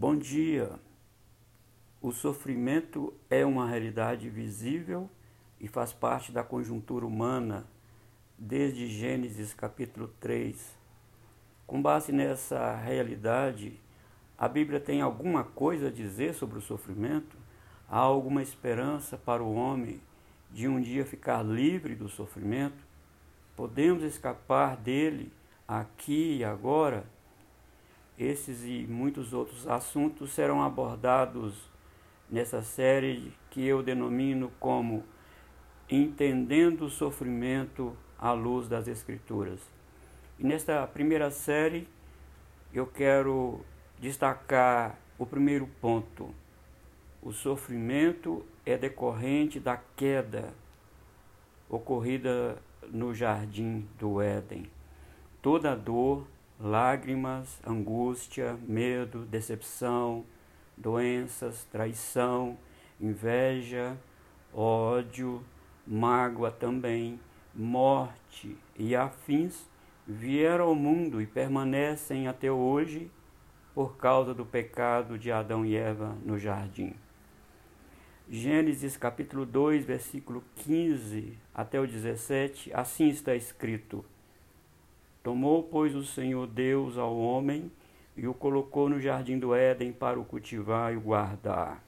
Bom dia. O sofrimento é uma realidade visível e faz parte da conjuntura humana desde Gênesis capítulo 3. Com base nessa realidade, a Bíblia tem alguma coisa a dizer sobre o sofrimento? Há alguma esperança para o homem de um dia ficar livre do sofrimento? Podemos escapar dele aqui e agora? Esses e muitos outros assuntos serão abordados nessa série que eu denomino como Entendendo o Sofrimento à Luz das Escrituras. E nesta primeira série eu quero destacar o primeiro ponto. O sofrimento é decorrente da queda ocorrida no jardim do Éden. Toda dor, lágrimas, angústia, medo, decepção, doenças, traição, inveja, ódio, mágoa também, morte e afins vieram ao mundo e permanecem até hoje por causa do pecado de Adão e Eva no jardim. Gênesis capítulo 2, versículo 15 até o 17, assim está escrito: Tomou, pois, o Senhor Deus ao homem e o colocou no jardim do Éden para o cultivar e o guardar.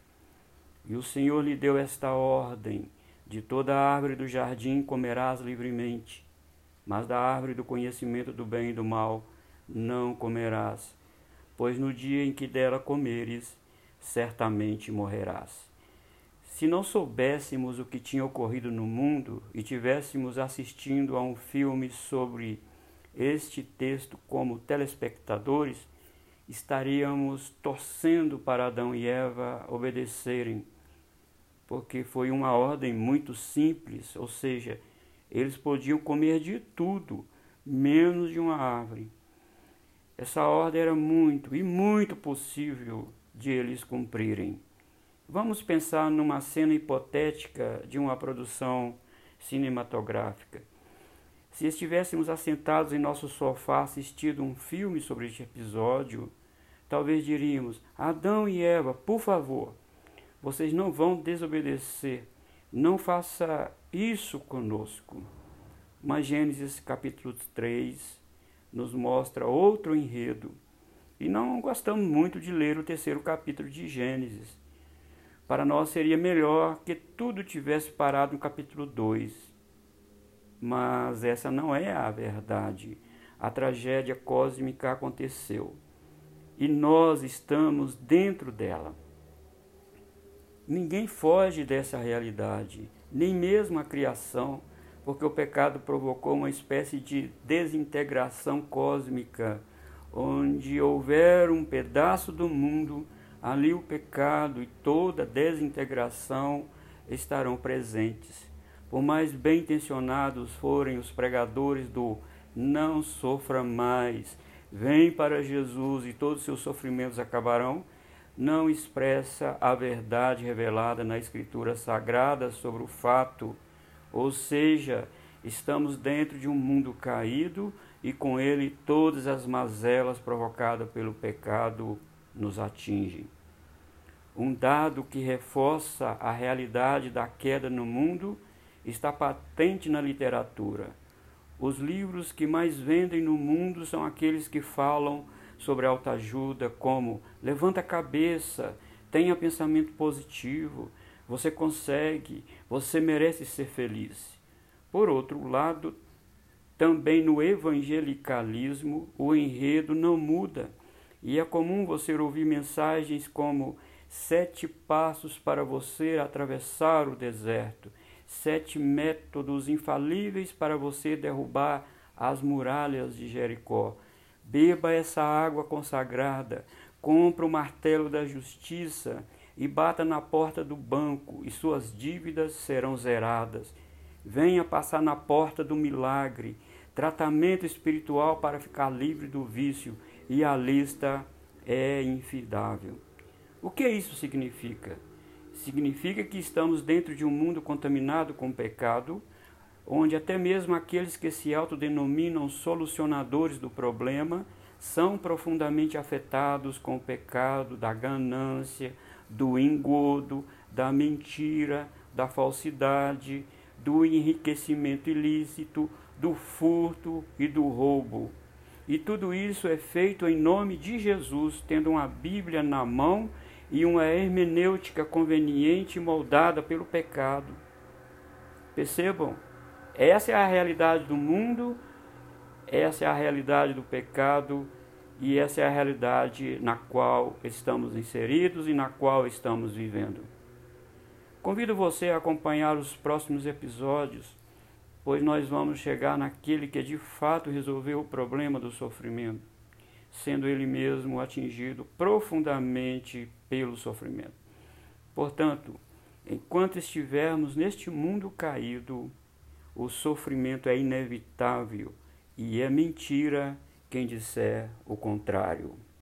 E o Senhor lhe deu esta ordem: De toda árvore do jardim comerás livremente, mas da árvore do conhecimento do bem e do mal não comerás, pois no dia em que dela comeres, certamente morrerás. Se não soubéssemos o que tinha ocorrido no mundo e tivéssemos assistindo a um filme sobre este texto como telespectadores, estaríamos torcendo para Adão e Eva obedecerem, porque foi uma ordem muito simples, ou seja, eles podiam comer de tudo, menos de uma árvore. Essa ordem era muito e muito possível de eles cumprirem. Vamos pensar numa cena hipotética de uma produção cinematográfica. Se estivéssemos assentados em nosso sofá assistindo um filme sobre este episódio, talvez diríamos: Adão e Eva, por favor, vocês não vão desobedecer. Não faça isso conosco. Mas Gênesis capítulo 3 nos mostra outro enredo. E não gostamos muito de ler o terceiro capítulo de Gênesis. Para nós seria melhor que tudo tivesse parado no capítulo 2 mas essa não é a verdade. A tragédia cósmica aconteceu e nós estamos dentro dela. Ninguém foge dessa realidade, nem mesmo a criação, porque o pecado provocou uma espécie de desintegração cósmica, onde houver um pedaço do mundo, ali o pecado e toda desintegração estarão presentes. Por mais bem intencionados forem os pregadores do não sofra mais, vem para Jesus e todos os seus sofrimentos acabarão, não expressa a verdade revelada na Escritura Sagrada sobre o fato, ou seja, estamos dentro de um mundo caído e com ele todas as mazelas provocadas pelo pecado nos atingem. Um dado que reforça a realidade da queda no mundo está patente na literatura. Os livros que mais vendem no mundo são aqueles que falam sobre autoajuda, como levanta a cabeça, tenha pensamento positivo, você consegue, você merece ser feliz. Por outro lado, também no evangelicalismo o enredo não muda, e é comum você ouvir mensagens como sete passos para você atravessar o deserto, sete métodos infalíveis para você derrubar as muralhas de Jericó. Beba essa água consagrada, compra o martelo da justiça e bata na porta do banco, e suas dívidas serão zeradas. Venha passar na porta do milagre, tratamento espiritual para ficar livre do vício, e a lista é infidável. O que isso significa? Significa que estamos dentro de um mundo contaminado com pecado, onde até mesmo aqueles que se autodenominam solucionadores do problema são profundamente afetados com o pecado da ganância, do engodo, da mentira, da falsidade, do enriquecimento ilícito, do furto e do roubo. E tudo isso é feito em nome de Jesus, tendo uma Bíblia na mão e uma hermenêutica conveniente moldada pelo pecado. Percebam? Essa é a realidade do mundo, essa é a realidade do pecado e essa é a realidade na qual estamos inseridos e na qual estamos vivendo. Convido você a acompanhar os próximos episódios, pois nós vamos chegar naquele que de fato resolveu o problema do sofrimento, sendo ele mesmo atingido profundamente pelo sofrimento. Portanto, enquanto estivermos neste mundo caído, o sofrimento é inevitável e é mentira quem disser o contrário.